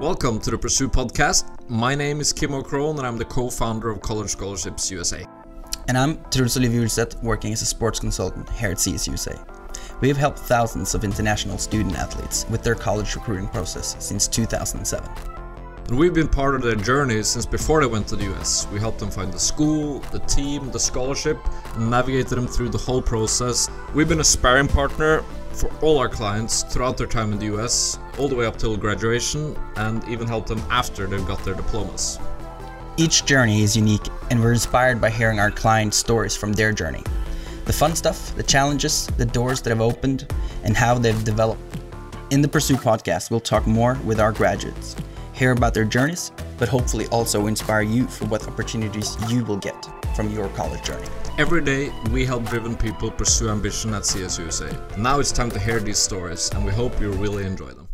Welcome to the Pursue podcast. My name is Kim O'Crone and I'm the co-founder of College Scholarships USA. And I'm Truls Olivier working as a sports consultant here at CSUSA. We have helped thousands of international student athletes with their college recruiting process since 2007. And we've been part of their journey since before they went to the US. We helped them find the school, the team, the scholarship, and navigated them through the whole process. We've been a sparring partner for all our clients throughout their time in the US, all the way up till graduation, and even help them after they've got their diplomas. Each journey is unique, and we're inspired by hearing our clients' stories from their journey. The fun stuff, the challenges, the doors that have opened, and how they've developed. In the Pursue podcast, we'll talk more with our graduates, hear about their journeys, but hopefully also inspire you for what opportunities you will get from your college journey. Every day, we help driven people pursue ambition at CSUSA. Now it's time to hear these stories, and we hope you really enjoy them.